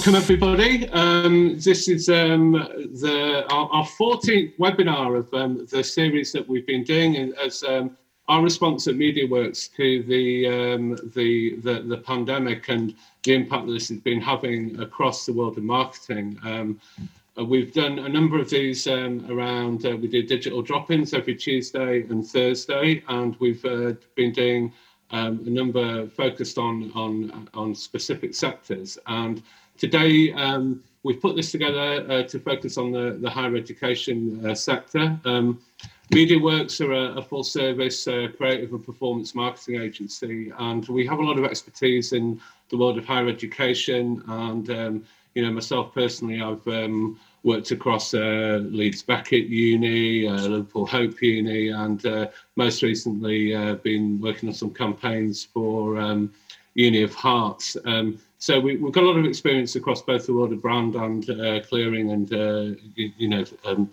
Welcome, everybody. Um, this is um, the our, our, 14th webinar of um, the series that we've been doing as um, our response at MediaWorks to the, um, the, the, the pandemic and the impact that this has been having across the world of marketing. Um, uh, we've done a number of these around. Uh, we do digital drop-ins every Tuesday and Thursday, and we've uh, been doing a number focused on on on specific sectors and Today, um, we've put this together uh, to focus on the, the higher education uh, sector. Um, MediaWorks are a, a full service uh, creative and performance marketing agency, and we have a lot of expertise in the world of higher education. And, um, you know, myself personally, I've um, worked across uh, Leeds Beckett Uni, uh, Liverpool Hope Uni, and uh, most recently been working on some campaigns for um, Uni of Herts. Um, so we, have got a lot of experience across both the world of brand and uh, clearing and uh, you, you, know um,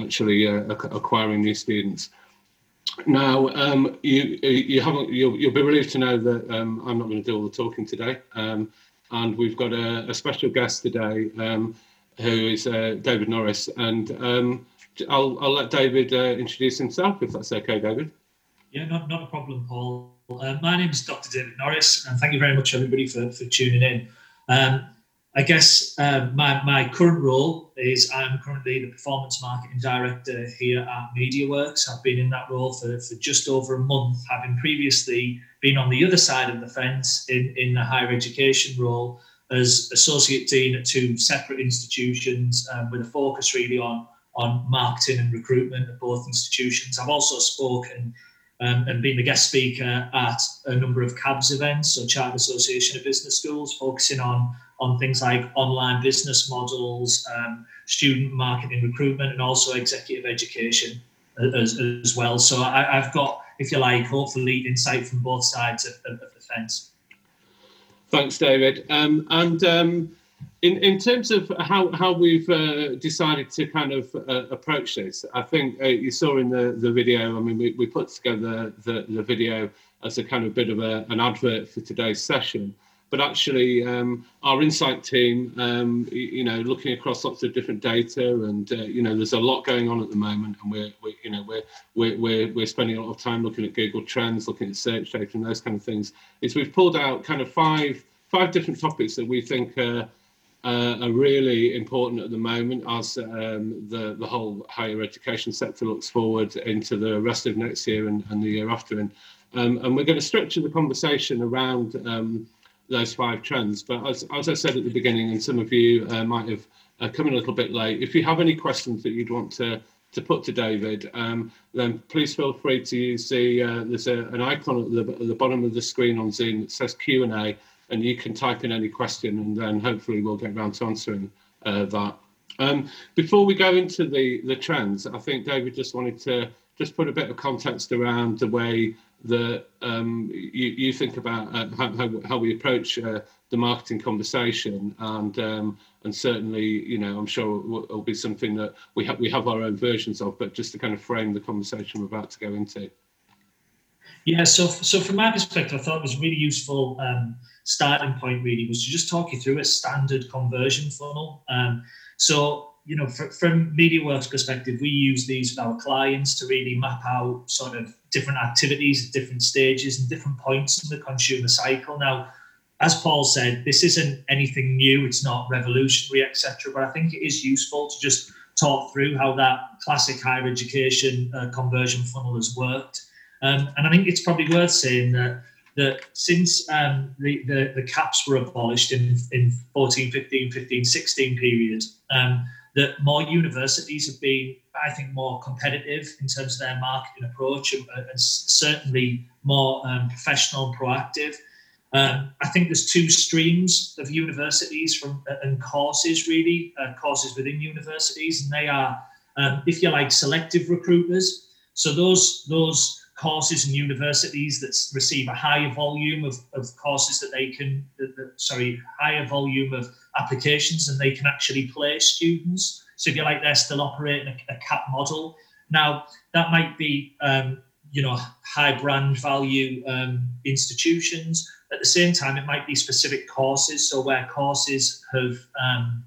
actually uh, acquiring new students. Now um, you you haven't you'll, you'll, be relieved to know that um, I'm not going to do all the talking today, um, and we've got a, a special guest today um, who is uh, David Norris, and um, I'll I'll let David uh, introduce himself if that's okay, David. Yeah, not, not a problem, Paul. Uh, my name is Dr. David Norris, and thank you very much, everybody, for, for tuning in. Um, I guess uh, my, my current role is I'm currently the Performance Marketing Director here at MediaWorks. I've been in that role for, for just over a month, having previously been on the other side of the fence in, in the higher education role as Associate Dean at two separate institutions um, with a focus really on, on marketing and recruitment at both institutions. I've also spoken um, and been the guest speaker at a number of CABS events, so Chartered Association of Business Schools, focusing on on things like online business models, um, student marketing recruitment, and also executive education as, as well. So I, have got, if you like, hopefully insight from both sides of, of, of the fence. Thanks, David. Um, and um, in, in terms of how, how we've uh, decided to kind of uh, approach this, I think uh, you saw in the, the video, I mean, we, we put together the, the video as a kind of bit of a, an advert for today's session. But actually, um, our insight team, um, you know, looking across lots of different data, and uh, you know, there's a lot going on at the moment, and we're, we're you know, we're, we're we're we're spending a lot of time looking at Google Trends, looking at search data, and those kind of things. Is we've pulled out kind of five five different topics that we think are uh, are really important at the moment as um, the, the whole higher education sector looks forward into the rest of next year and, and the year after. And, um, and we're going to structure the conversation around um, those five trends. But as, as I said at the beginning, and some of you uh, might have uh, come in a little bit late, if you have any questions that you'd want to to put to David, um, then please feel free to use the uh, there's a, an icon at the, at the bottom of the screen on Zoom that says Q and A, and you can type in any question and then hopefully we'll get around to answering uh, that. Um, before we go into the, the trends, I think David just wanted to just put a bit of context around the way that um, you, you think about uh, how, how, we approach uh, the marketing conversation and um, and certainly you know I'm sure it will, it'll be something that we have we have our own versions of but just to kind of frame the conversation we're about to go into. Yeah, so so from my perspective, I thought it was really useful um, starting point really was to just talk you through a standard conversion funnel. Um, so you know, for, from MediaWorks perspective, we use these with our clients to really map out sort of different activities at different stages and different points in the consumer cycle. Now, as Paul said, this isn't anything new; it's not revolutionary, etc. But I think it is useful to just talk through how that classic higher education uh, conversion funnel has worked. Um, and I think it's probably worth saying that that since um, the, the, the, caps were abolished in, in 14, 15, 15, 16 period, um, that more universities have been, I think, more competitive in terms of their marketing approach and, and certainly more um, professional and proactive. Um, I think there's two streams of universities from and courses really, uh, courses within universities, and they are, um, if you like, selective recruiters. So those those courses and universities that receive a higher volume of, of courses that they can, sorry, higher volume of applications and they can actually place students. So if you like, they're still operating a, a cap model. Now, that might be um, you know, high brand value um, institutions. At the same time, it might be specific courses. So where courses have, um,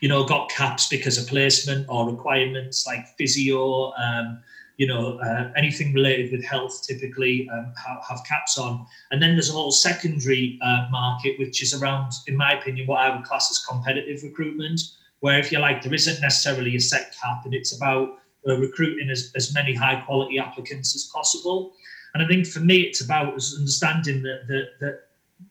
you know, got caps because of placement or requirements like physio, um, you know, uh, anything related with health typically um, have, have, caps on. And then there's a whole secondary uh, market, which is around, in my opinion, what I would class as competitive recruitment, where if you like, there isn't necessarily a set cap and it's about uh, recruiting as, as many high quality applicants as possible. And I think for me, it's about understanding that, that, that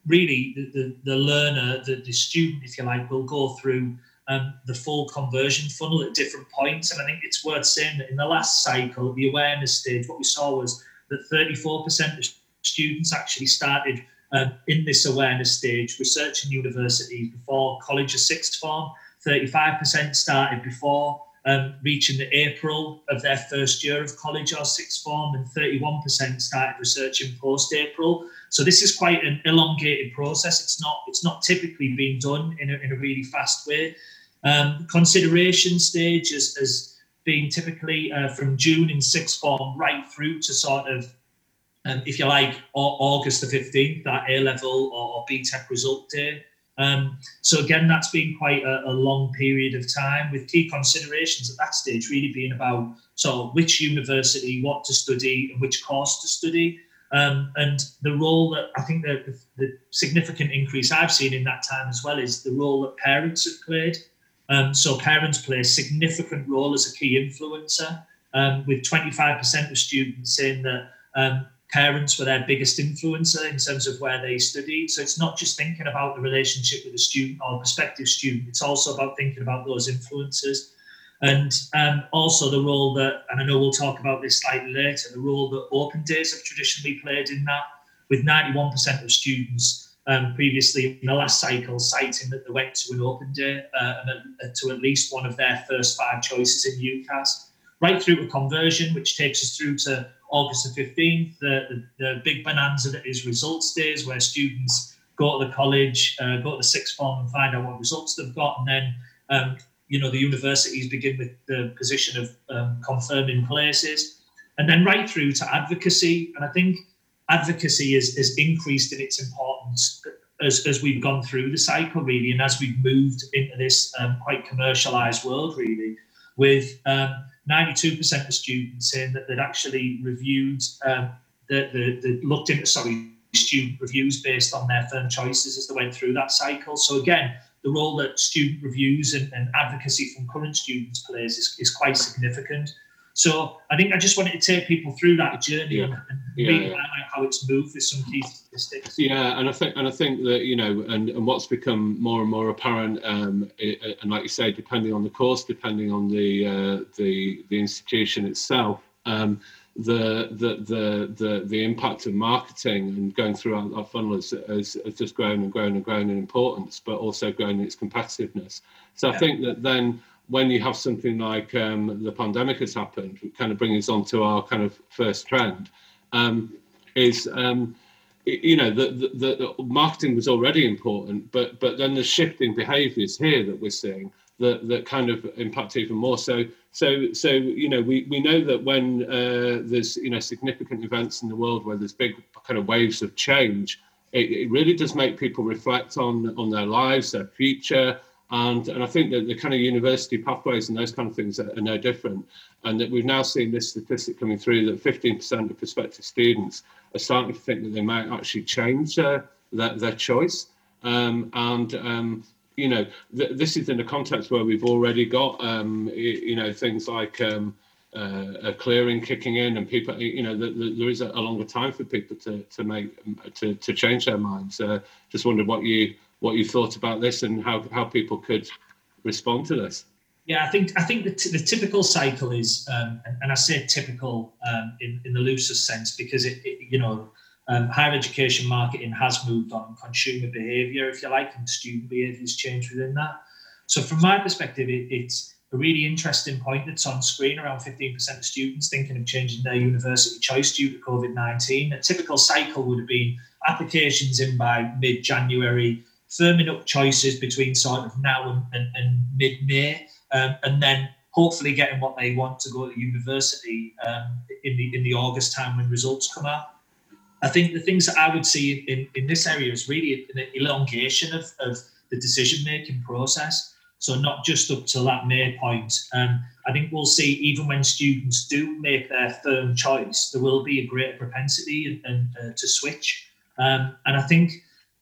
really the, the, the learner, the, the student, if you like, will go through um, the full conversion funnel at different points. And I think it's worth saying that in the last cycle, at the awareness stage, what we saw was that 34% of students actually started um, in this awareness stage researching universities before college or sixth form. 35% started before um, reaching the April of their first year of college or sixth form, and 31% started researching post April. So this is quite an elongated process. It's not it's not typically being done in a, in a really fast way. Um, consideration stage is, is being typically uh, from June in sixth form right through to sort of, um, if you like, August the 15th, that A level or, or BTEC result day. Um, so again, that's been quite a, a, long period of time with key considerations at that stage really being about so which university, what to study, and which course to study. Um, and the role that I think the, the, significant increase I've seen in that time as well is the role that parents have played. Um, so parents play a significant role as a key influencer, um, with 25% of students saying that um, parents were their biggest influencer in terms of where they studied. So it's not just thinking about the relationship with the student or prospective student, it's also about thinking about those influences. And um, also the role that, and I know we'll talk about this slightly later, the role that open days have traditionally played in that, with 91% of students um, previously in the last cycle citing that they went to an open day uh, to at least one of their first five choices in UCAS, right through to conversion, which takes us through to August the 15th, the, the, the big bonanza that is results days, where students go to the college, uh, go to the sixth form and find out what results they've got. And then, um, you know, the universities begin with the position of um, confirming places. And then right through to advocacy. And I think advocacy has, is increased in its importance as, as we've gone through the cycle, really, and as we've moved into this um, quite commercialized world, really, with um, 92% of students saying that they'd actually reviewed, um, the, the, the, looked into, sorry, student reviews based on their firm choices as they went through that cycle. So again, the role that student reviews and, and advocacy from current students plays is, is quite significant. So I think I just wanted to take people through that journey yeah. and, yeah, yeah. how it's moved with some key statistics. Yeah, and I think and I think that you know, and, and what's become more and more apparent, um, it, and like you say, depending on the course, depending on the uh, the the institution itself. Um, the, the the the the impact of marketing and going through our, our funnel has, has, has, just grown and grown and grown in importance, but also grown in its competitiveness. So I think that then when you have something like um, the pandemic has happened, kind of brings us on to our kind of first trend, um, is um, you know the, the, the, marketing was already important, but but then the shifting behaviours here that we're seeing that that kind of impact even more. So so so you know we we know that when uh, there's you know significant events in the world where there's big kind of waves of change, it, it really does make people reflect on on their lives, their future and, and I think that the kind of university pathways and those kind of things are, are no different. And that we've now seen this statistic coming through that 15% of prospective students are starting to think that they might actually change uh, their, their choice. Um, and um, you know, th- this is in a context where we've already got, um, you, know, things like um, uh, a clearing kicking in, and people, you know, the, the, there is a, a, longer time for people to to make to to change their minds. Uh, just wondered what you what you thought about this and how, how people could respond to this. Yeah, I think I think the, t- the typical cycle is, um, and, I say typical um, in, in the loosest sense because it, it you know um, higher education marketing has moved on consumer behaviour, if you like, and student behaviour has changed within that. So from my perspective, it, it's a really interesting point that's on screen. Around 15% of students thinking of changing their university choice due to COVID 19. A typical cycle would have been applications in by mid January, firming up choices between sort of now and, and, and mid May, um, and then hopefully getting what they want to go to university um, in the in the August time when results come out. I think the things that I would see in, in this area is really an elongation of, of the decision making process. So not just up to that May point. Um, I think we'll see even when students do make their firm choice, there will be a greater propensity and, and uh, to switch. Um, and I think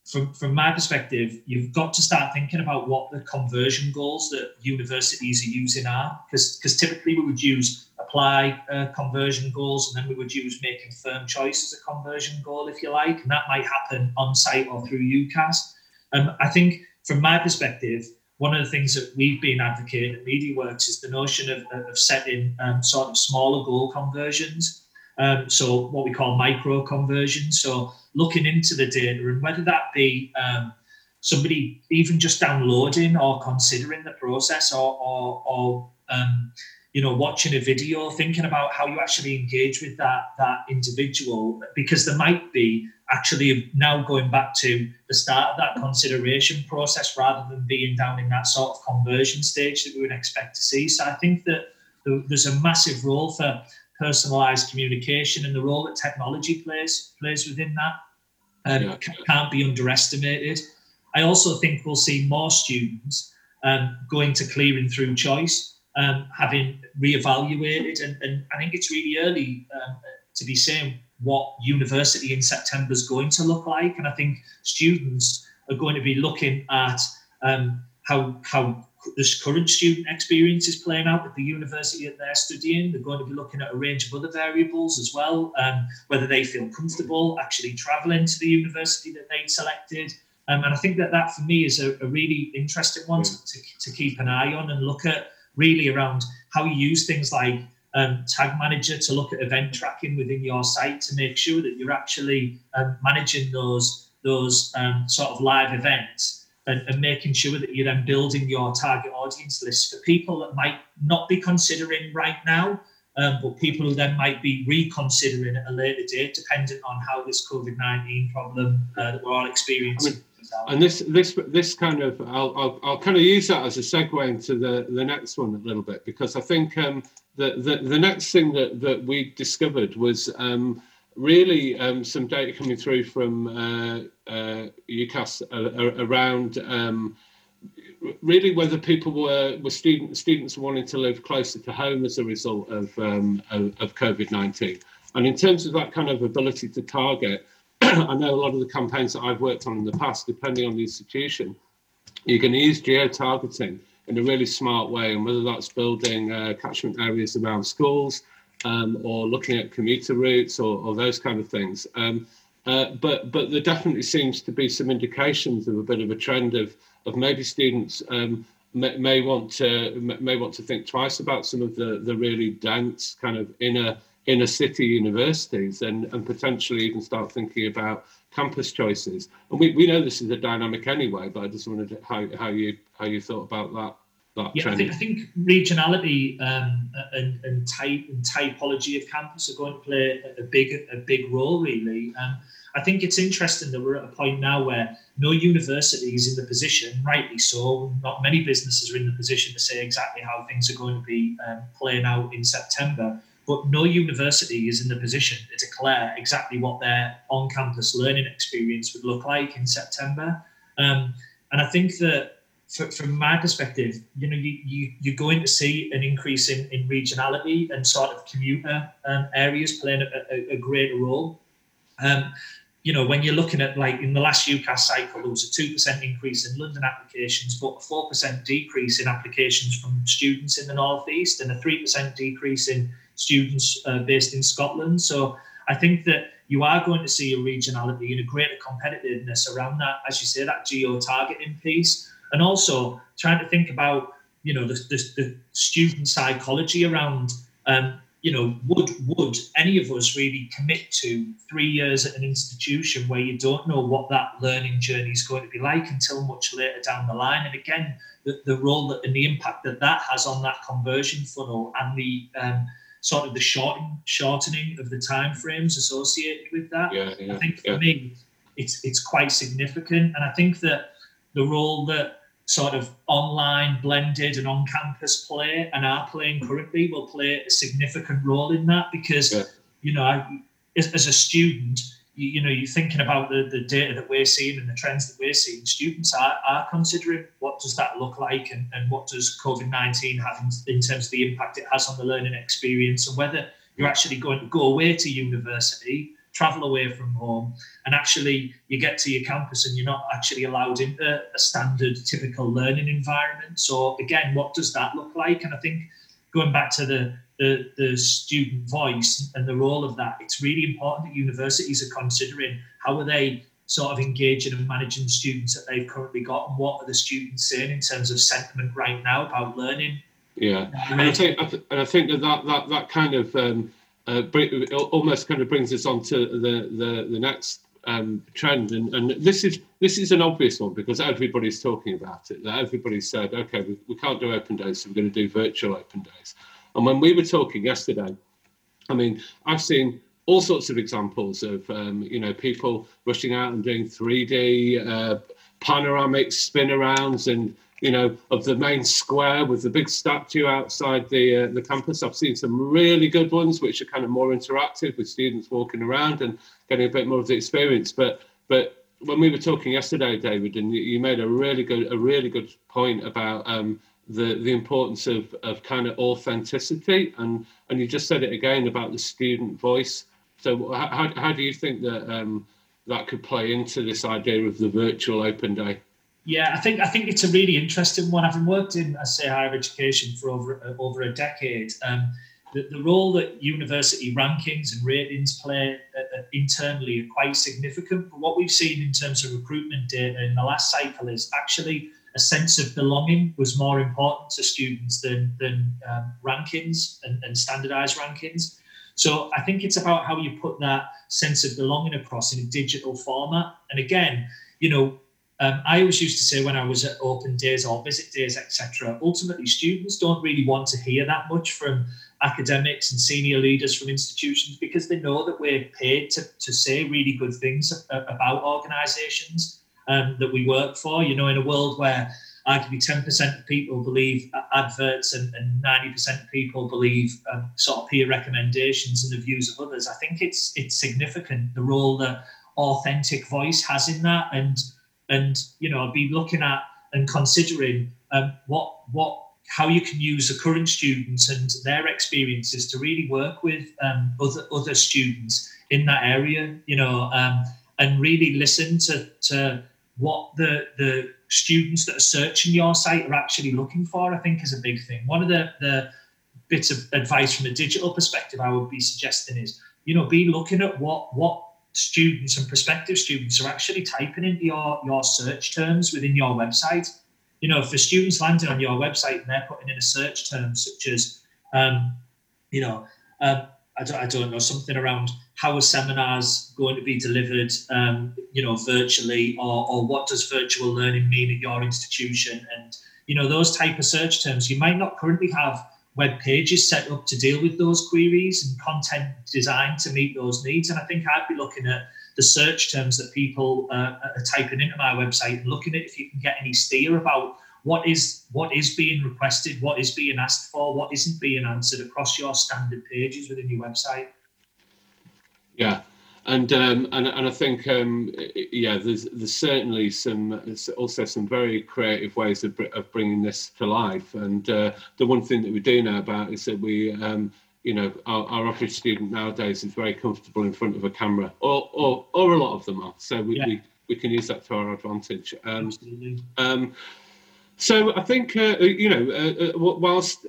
from, from my perspective, you've got to start thinking about what the conversion goals that universities are using are, because typically we would use apply uh, conversion goals, and then we would use making firm choice as a conversion goal, if you like, and that might happen on site or through UCAS. Um, I think from my perspective, one of the things that we've been advocating at MediaWorks is the notion of, of setting um, sort of smaller goal conversions. Um, so what we call micro conversions. So looking into the data and whether that be um, somebody even just downloading or considering the process or, or, or um, you know watching a video thinking about how you actually engage with that that individual because there might be actually now going back to the start of that consideration process rather than being down in that sort of conversion stage that we would expect to see so i think that there's a massive role for personalized communication and the role that technology plays plays within that um, yeah. can't be underestimated i also think we'll see more students um, going to clearing through choice um, having reevaluated. And, and I think it's really early um, to be saying what university in September is going to look like. And I think students are going to be looking at um, how how this current student experience is playing out with the university that they're studying. They're going to be looking at a range of other variables as well, um, whether they feel comfortable actually travelling to the university that they selected. Um, and I think that that for me is a, a really interesting one to, to, keep an eye on and look at really around how you use things like um, Tag Manager to look at event tracking within your site to make sure that you're actually um, managing those those um, sort of live events and, and, making sure that you're then building your target audience list for people that might not be considering right now, um, but people who then might be reconsidering at a later date, depending on how this COVID 19 problem uh, that we're all experiencing. I mean, and this this this kind of I'll, I'll, I'll kind of use that as a segue into the the next one a little bit because I think um, the, the the next thing that that we discovered was um, really um, some data coming through from uh, uh, UCAS around um, really whether people were were student, students wanting to live closer to home as a result of um, of, COVID nineteen, and in terms of that kind of ability to target. I know a lot of the campaigns that I've worked on in the past, depending on the institution, you can use geo-targeting in a really smart way, and whether that's building uh, catchment areas around schools um, or looking at commuter routes or, or those kind of things. Um, uh, but but there definitely seems to be some indications of a bit of a trend of of maybe students um, may, may, want to may want to think twice about some of the the really dense kind of inner inner city universities and, and potentially even start thinking about campus choices. And we, we know this is a dynamic anyway, but I just wondered how, how you how you thought about that. Yeah, I think, I think regionality um, and, and type and typology of campus are going to play a big a big role really. Um, I think it's interesting that we're at a point now where no university is in the position, rightly so, not many businesses are in the position to say exactly how things are going to be um, playing out in September but no university is in the position to declare exactly what their on-campus learning experience would look like in September. Um, and I think that from my perspective, you know, you, you, you're going to see an increase in, in regionality and sort of commuter um, areas playing a, a, a greater role. Um, you know, when you're looking at like in the last UCAS cycle, there was a 2% increase in London applications, but a 4% decrease in applications from students in the Northeast and a 3% decrease in students uh, based in Scotland. So I think that you are going to see a regionality and a greater competitiveness around that, as you say, that geo targeting piece, and also trying to think about you know the, the, the student psychology around um, you know would would any of us really commit to three years at an institution where you don't know what that learning journey is going to be like until much later down the line and again the, the role that and the impact that that has on that conversion funnel and the um, sort of the shortening shortening of the time frames associated with that. Yeah, yeah, I think for yeah. me, it's it's quite significant, and I think that the role that sort of online, blended, and on campus play and are playing mm. currently will play a significant role in that because, yeah. you know, I, as, as, a student, you, you, know, you're thinking about the, the data that we're seeing and the trends that we're seeing. Students are, are considering what does that look like and, and what does COVID 19 have in, in terms of the impact it has on the learning experience and whether you're actually going to go away to university travel away from home, and actually you get to your campus and you're not actually allowed into a standard, typical learning environment. So again, what does that look like? And I think going back to the the, the student voice and the role of that, it's really important that universities are considering how are they sort of engaging and managing students that they've currently got and what are the students saying in terms of sentiment right now about learning. Yeah, and I think and I think that that that, that kind of um, uh, almost kind of brings us on to the the, the next um, trend, and, and this is this is an obvious one because everybody's talking about it. That everybody said, okay, we, we can't do open days, so we're going to do virtual open days. And when we were talking yesterday, I mean, I've seen all sorts of examples of um, you know people rushing out and doing 3D uh, panoramic spin arounds and you know, of the main square with the big statue outside the uh, the campus. I've seen some really good ones, which are kind of more interactive with students walking around and getting a bit more of the experience. But but when we were talking yesterday, David, and you made a really good a really good point about um, the the importance of of kind of authenticity, and and you just said it again about the student voice. So how how do you think that um, that could play into this idea of the virtual open day? Yeah, I think I think it's a really interesting one. Having worked in, I say, higher education for over uh, over a decade, um, the, the role that university rankings and ratings play uh, uh, internally are quite significant. But what we've seen in terms of recruitment data in the last cycle is actually a sense of belonging was more important to students than than um, rankings and, and standardized rankings. So I think it's about how you put that sense of belonging across in a digital format. And again, you know, um, I always used to say when I was at open days or visit days, etc., ultimately students don't really want to hear that much from academics and senior leaders from institutions because they know that we're paid to, to say really good things about organisations um, that we work for. You know, in a world where arguably 10% of people believe adverts and, and 90% of people believe um, sort of peer recommendations and the views of others, I think it's it's significant the role that authentic voice has in that and and you know be looking at and considering um, what what how you can use the current students and their experiences to really work with um, other other students in that area you know um, and really listen to to what the the students that are searching your site are actually looking for i think is a big thing. One of the the bits of advice from a digital perspective i would be suggesting is you know be looking at what what students and prospective students are actually typing into your, your search terms within your website. You know, for students landing on your website and they're putting in a search term such as, um, you know, um, I, don't, I don't know, something around how are seminars going to be delivered, um, you know, virtually, or, or what does virtual learning mean at your institution? And, you know, those type of search terms, you might not currently have web pages set up to deal with those queries and content designed to meet those needs. And I think I'd be looking at the search terms that people uh, are typing into my website and looking at if you can get any steer about what is what is being requested, what is being asked for, what isn't being answered across your standard pages within your website. Yeah, and um, and and I think um, yeah, there's there's certainly some also some very creative ways of, of bringing this to life. And uh, the one thing that we do know about is that we um, you know our, our average student nowadays is very comfortable in front of a camera, or or, or a lot of them are. So we, yeah. we, we can use that to our advantage. Um, Absolutely. So I think uh, you know, uh, uh, whilst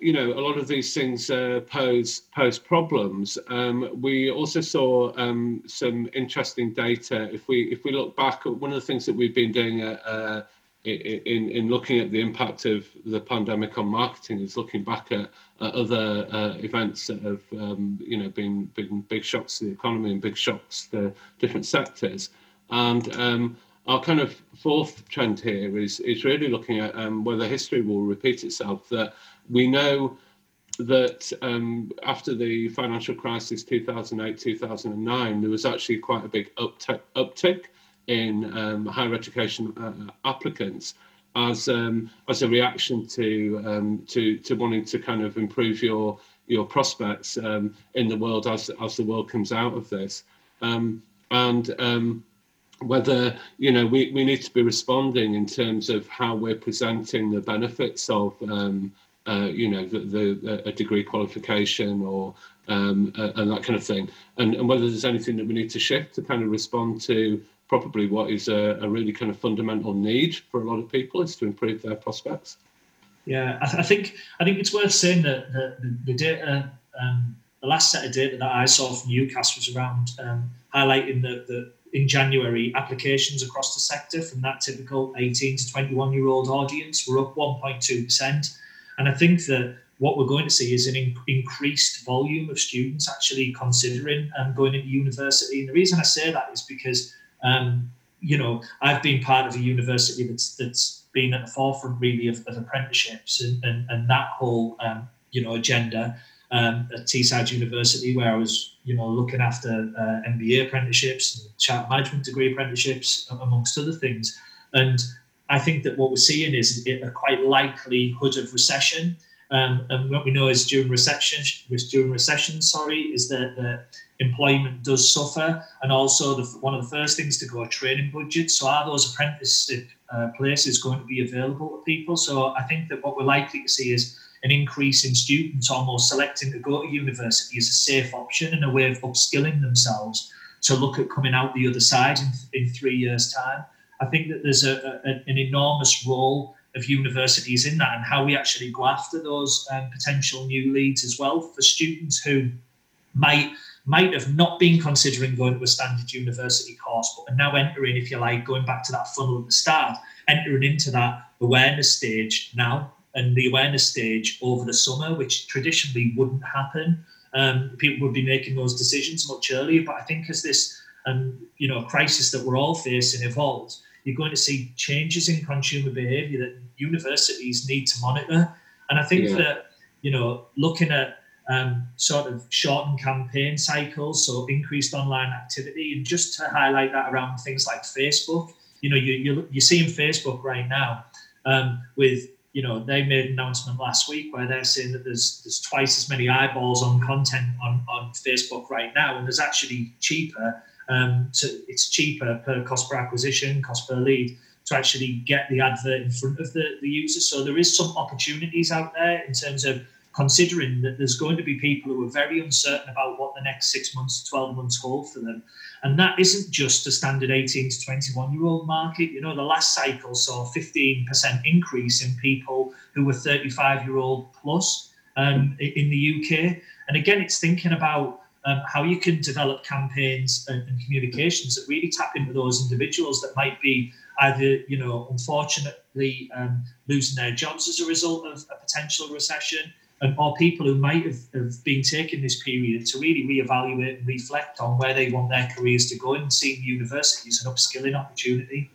you know a lot of these things uh, pose pose problems, um, we also saw um, some interesting data. If we if we look back, at one of the things that we've been doing uh, uh, in in looking at the impact of the pandemic on marketing is looking back at, at other events that have um, you know been been big shocks to the economy and big shocks to different sectors, and um, our kind of fourth trend here is is really looking at um, whether history will repeat itself. That we know that um, after the financial crisis 2008 2009 there was actually quite a big uptick, uptick in um, higher education uh, applicants as um, as a reaction to um, to to wanting to kind of improve your your prospects um, in the world as as the world comes out of this, and whether you know we, we need to be responding in terms of how we're presenting the benefits of um, uh, you know the, the a degree qualification or um, uh, and that kind of thing, and, and whether there's anything that we need to shift to kind of respond to probably what is a, a really kind of fundamental need for a lot of people is to improve their prospects. Yeah, I, th- I think I think it's worth saying that the, the, data, um, the last set of data that I saw from UCAS was around um, highlighting that the in January applications across the sector from that typical 18 to 21 year old audience were up 1.2 percent, and I think that what we're going to see is an in- increased volume of students actually considering um, going into university. And the reason I say that is because um, you know I've been part of a university that's that's been at the forefront really of, of apprenticeships and, and, and that whole um, you know agenda um, at Teesside University, where I was you know looking after uh, MBA apprenticeships, and charter management degree apprenticeships, amongst other things. And I think that what we're seeing is a quite likelihood of recession. Um, and what we know is during recession, during recession, sorry, is that the employment does suffer, and also the, one of the first things to go are training budgets. So are those apprenticeship uh, places going to be available to people? So I think that what we're likely to see is an increase in students almost selecting to go to university as a safe option and a way of upskilling themselves to look at coming out the other side in, in three years' time. I think that there's a, a, an enormous role of universities in that and how we actually go after those um, potential new leads as well for students who might might have not been considering going to a standard university course but are now entering if you like going back to that funnel at the start entering into that awareness stage now and the awareness stage over the summer which traditionally wouldn't happen um, people would be making those decisions much earlier but i think as this um, you know crisis that we're all facing evolves you're going to see changes in consumer behaviour that universities need to monitor. And I think yeah. that you know, looking at um, sort of shortened campaign cycles, so increased online activity, and just to highlight that around things like Facebook. You know, you you you're seeing Facebook right now um, with you know they made an announcement last week where they're saying that there's there's twice as many eyeballs on content on on Facebook right now, and there's actually cheaper um, so it's cheaper per cost per acquisition, cost per lead to actually get the advert in front of the, the user. So there is some opportunities out there in terms of considering that there's going to be people who are very uncertain about what the next six months, 12 months hold for them. And that isn't just a standard 18 to 21 year old market. You know, the last cycle saw a 15% increase in people who were 35 year old plus um, in the UK. And again, it's thinking about um, how you can develop campaigns and, and, communications that really tap into those individuals that might be either, you know, unfortunately um, losing their jobs as a result of a potential recession, and, or people who might have, have been taking this period to really reevaluate and reflect on where they want their careers to go and seeing universities an upskilling opportunity.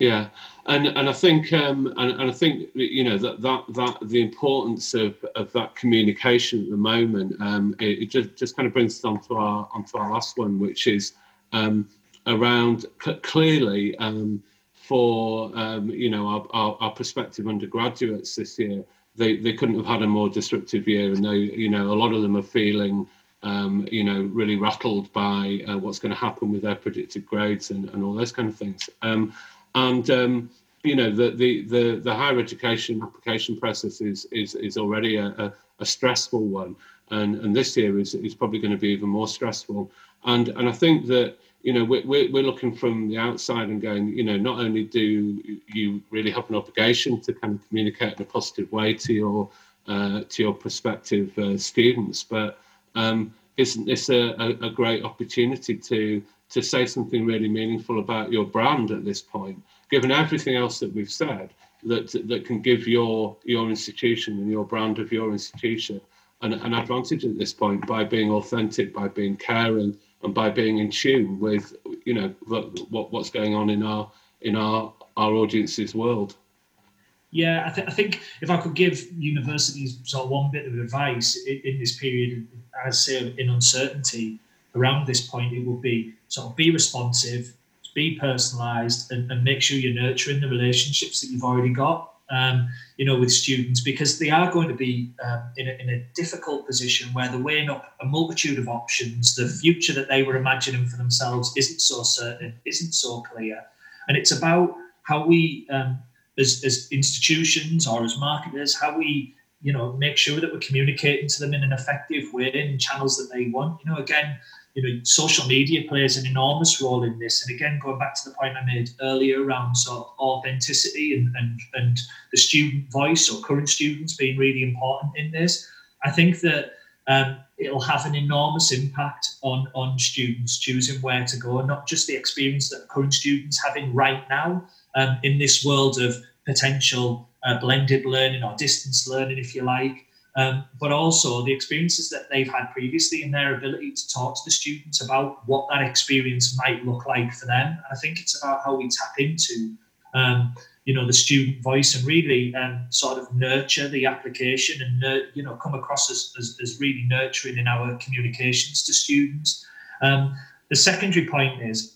Yeah, and and I think um, and, and I think you know that that that the importance of, of that communication at the moment um, it, it just just kind of brings us onto our onto our last one, which is um, around c- clearly um, for um, you know our, our, our prospective undergraduates this year. They, they couldn't have had a more disruptive year, and they you know a lot of them are feeling um, you know, really rattled by uh, what's going to happen with their predicted grades and, and all those kind of things. Um, and um, you know the, the the the higher education application process is is is already a, a, a stressful one, and and this year is is probably going to be even more stressful. And and I think that you know we're, we're looking from the outside and going you know not only do you really have an obligation to kind of communicate in a positive way to your uh, to your prospective uh, students, but um, isn't this a, a, a great opportunity to to say something really meaningful about your brand at this point, given everything else that we've said, that that can give your your institution and your brand of your institution an, an advantage at this point by being authentic, by being caring, and by being in tune with you know what what's going on in our in our our audience's world. Yeah, I, th- I, think if I could give universities sort of one bit of advice in, in this period, as say in uncertainty around this point, it would be sort of be responsive, be personalised, and, and, make sure you're nurturing the relationships that you've already got. Um, you know, with students because they are going to be um, in, a, in a difficult position where they're weighing up a multitude of options. The future that they were imagining for themselves isn't so certain, isn't so clear, and it's about how we, um, as, as institutions or as marketers, how we you know make sure that we're communicating to them in an effective way in channels that they want. You know, again, you know, social media plays an enormous role in this. And again, going back to the point I made earlier around sort of authenticity and, and, and the student voice or current students being really important in this, I think that um, it'll have an enormous impact on, on students choosing where to go, and not just the experience that current students having right now um, in this world of potential uh, blended learning or distance learning, if you like, um, but also the experiences that they've had previously and their ability to talk to the students about what that experience might look like for them. And I think it's about how we tap into, um, you know, the student voice and really um, sort of nurture the application and, you know, come across as, as, as, really nurturing in our communications to students. Um, the secondary point is,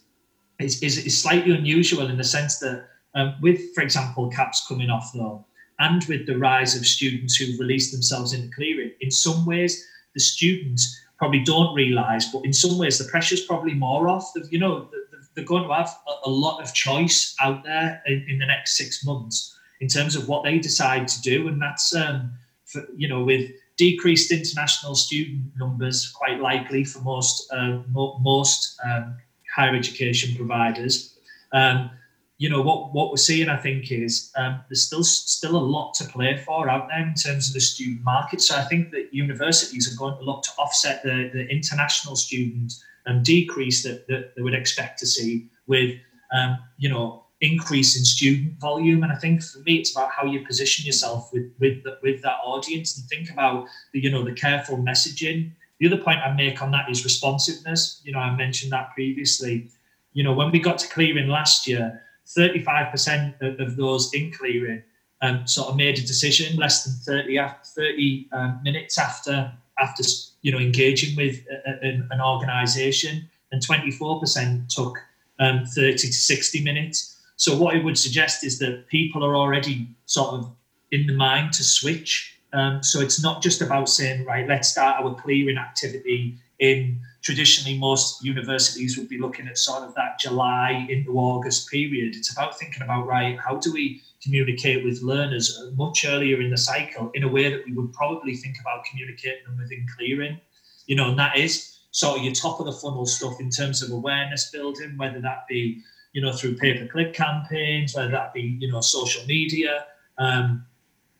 is, is, is slightly unusual in the sense that um, with, for example, CAPS coming off though, and with the rise of students who've released themselves the clearing, in some ways, the students probably don't realise, but in some ways, the pressure's probably more off. You know, they're going to have a lot of choice out there in, in the next six months in terms of what they decide to do, and that's um, for, you know with decreased international student numbers, quite likely for most uh, most um, higher education providers. Um, you know what what we're seeing, I think, is um, there's still still a lot to play for out there in terms of the student market. So I think that universities are going to look to offset the, the international student and decrease that, that they would expect to see with um, you know increase in student volume. And I think for me, it's about how you position yourself with with the, with that audience and think about the you know the careful messaging. The other point I make on that is responsiveness. You know, I mentioned that previously. You know, when we got to clearing last year 35% of, of those in clearing um, sort of made a decision less than 30, 30 um, minutes after after you know engaging with a, a, an organisation, and 24% took um, 30 to 60 minutes. So what I would suggest is that people are already sort of in the mind to switch. Um, so it's not just about saying right, let's start our clearing activity in traditionally most universities would be looking at sort of that July into August period. It's about thinking about right, how do we communicate with learners much earlier in the cycle in a way that we would probably think about communicating them within clearing, you know, and that is sort of your top of the funnel stuff in terms of awareness building, whether that be you know through pay per click campaigns, whether that be you know social media. Um,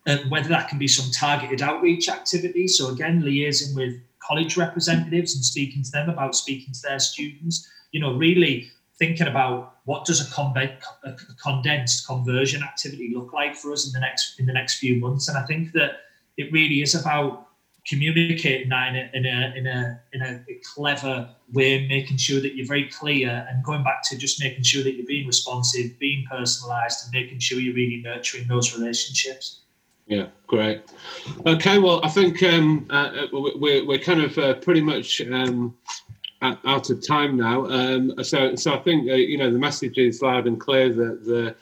and whether that can be some targeted outreach activity. So again, liaising with college representatives and speaking to them about speaking to their students. You know, really thinking about what does a, a condensed conversion activity look like for us in the next in the next few months. And I think that it really is about communicating that in a, in a, in a, in a clever way, making sure that you're very clear and going back to just making sure that you're being responsive, being personalized, and making sure you're really nurturing those relationships. Yeah, great. Okay, well, I think um, uh, uh we're, we're kind of uh, pretty much um, out of time now. Um, so, so I think uh, you know the message is loud and clear that the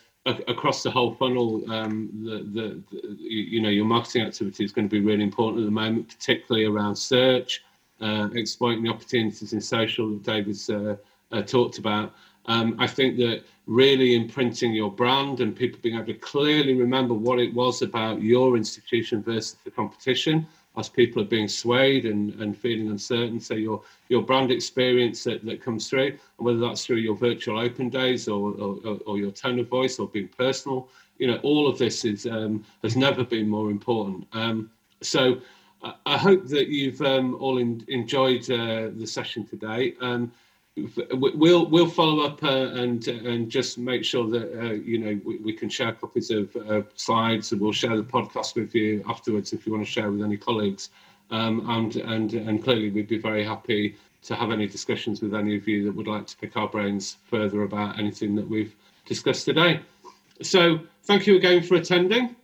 across the whole funnel, um, the, the, the, you know your marketing activity is going to be really important at the moment, particularly around search, uh, exploiting the opportunities in social that David's uh, talked about. Um, I think that really imprinting your brand and people being able to clearly remember what it was about your institution versus the competition as people are being swayed and, and feeling uncertain. So your your brand experience that, that comes through, and whether that's through your virtual open days or, or, or your tone of voice or being personal, you know, all of this is um, has never been more important. Um, so I hope that you've um, all in, enjoyed uh, the session today. Um, we'll we'll follow up uh, and and just make sure that uh, you know we, we, can share copies of uh, slides and we'll share the podcast with you afterwards if you want to share with any colleagues. Um, and and and clearly we'd be very happy to have any discussions with any of you that would like to pick our brains further about anything that we've discussed today. So thank you again for attending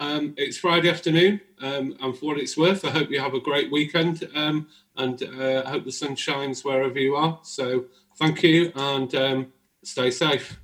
um, it's Friday afternoon, um, and for what it's worth, I hope you have a great weekend, um, and uh, I hope the sun shines wherever you are. So, thank you, and um, stay safe.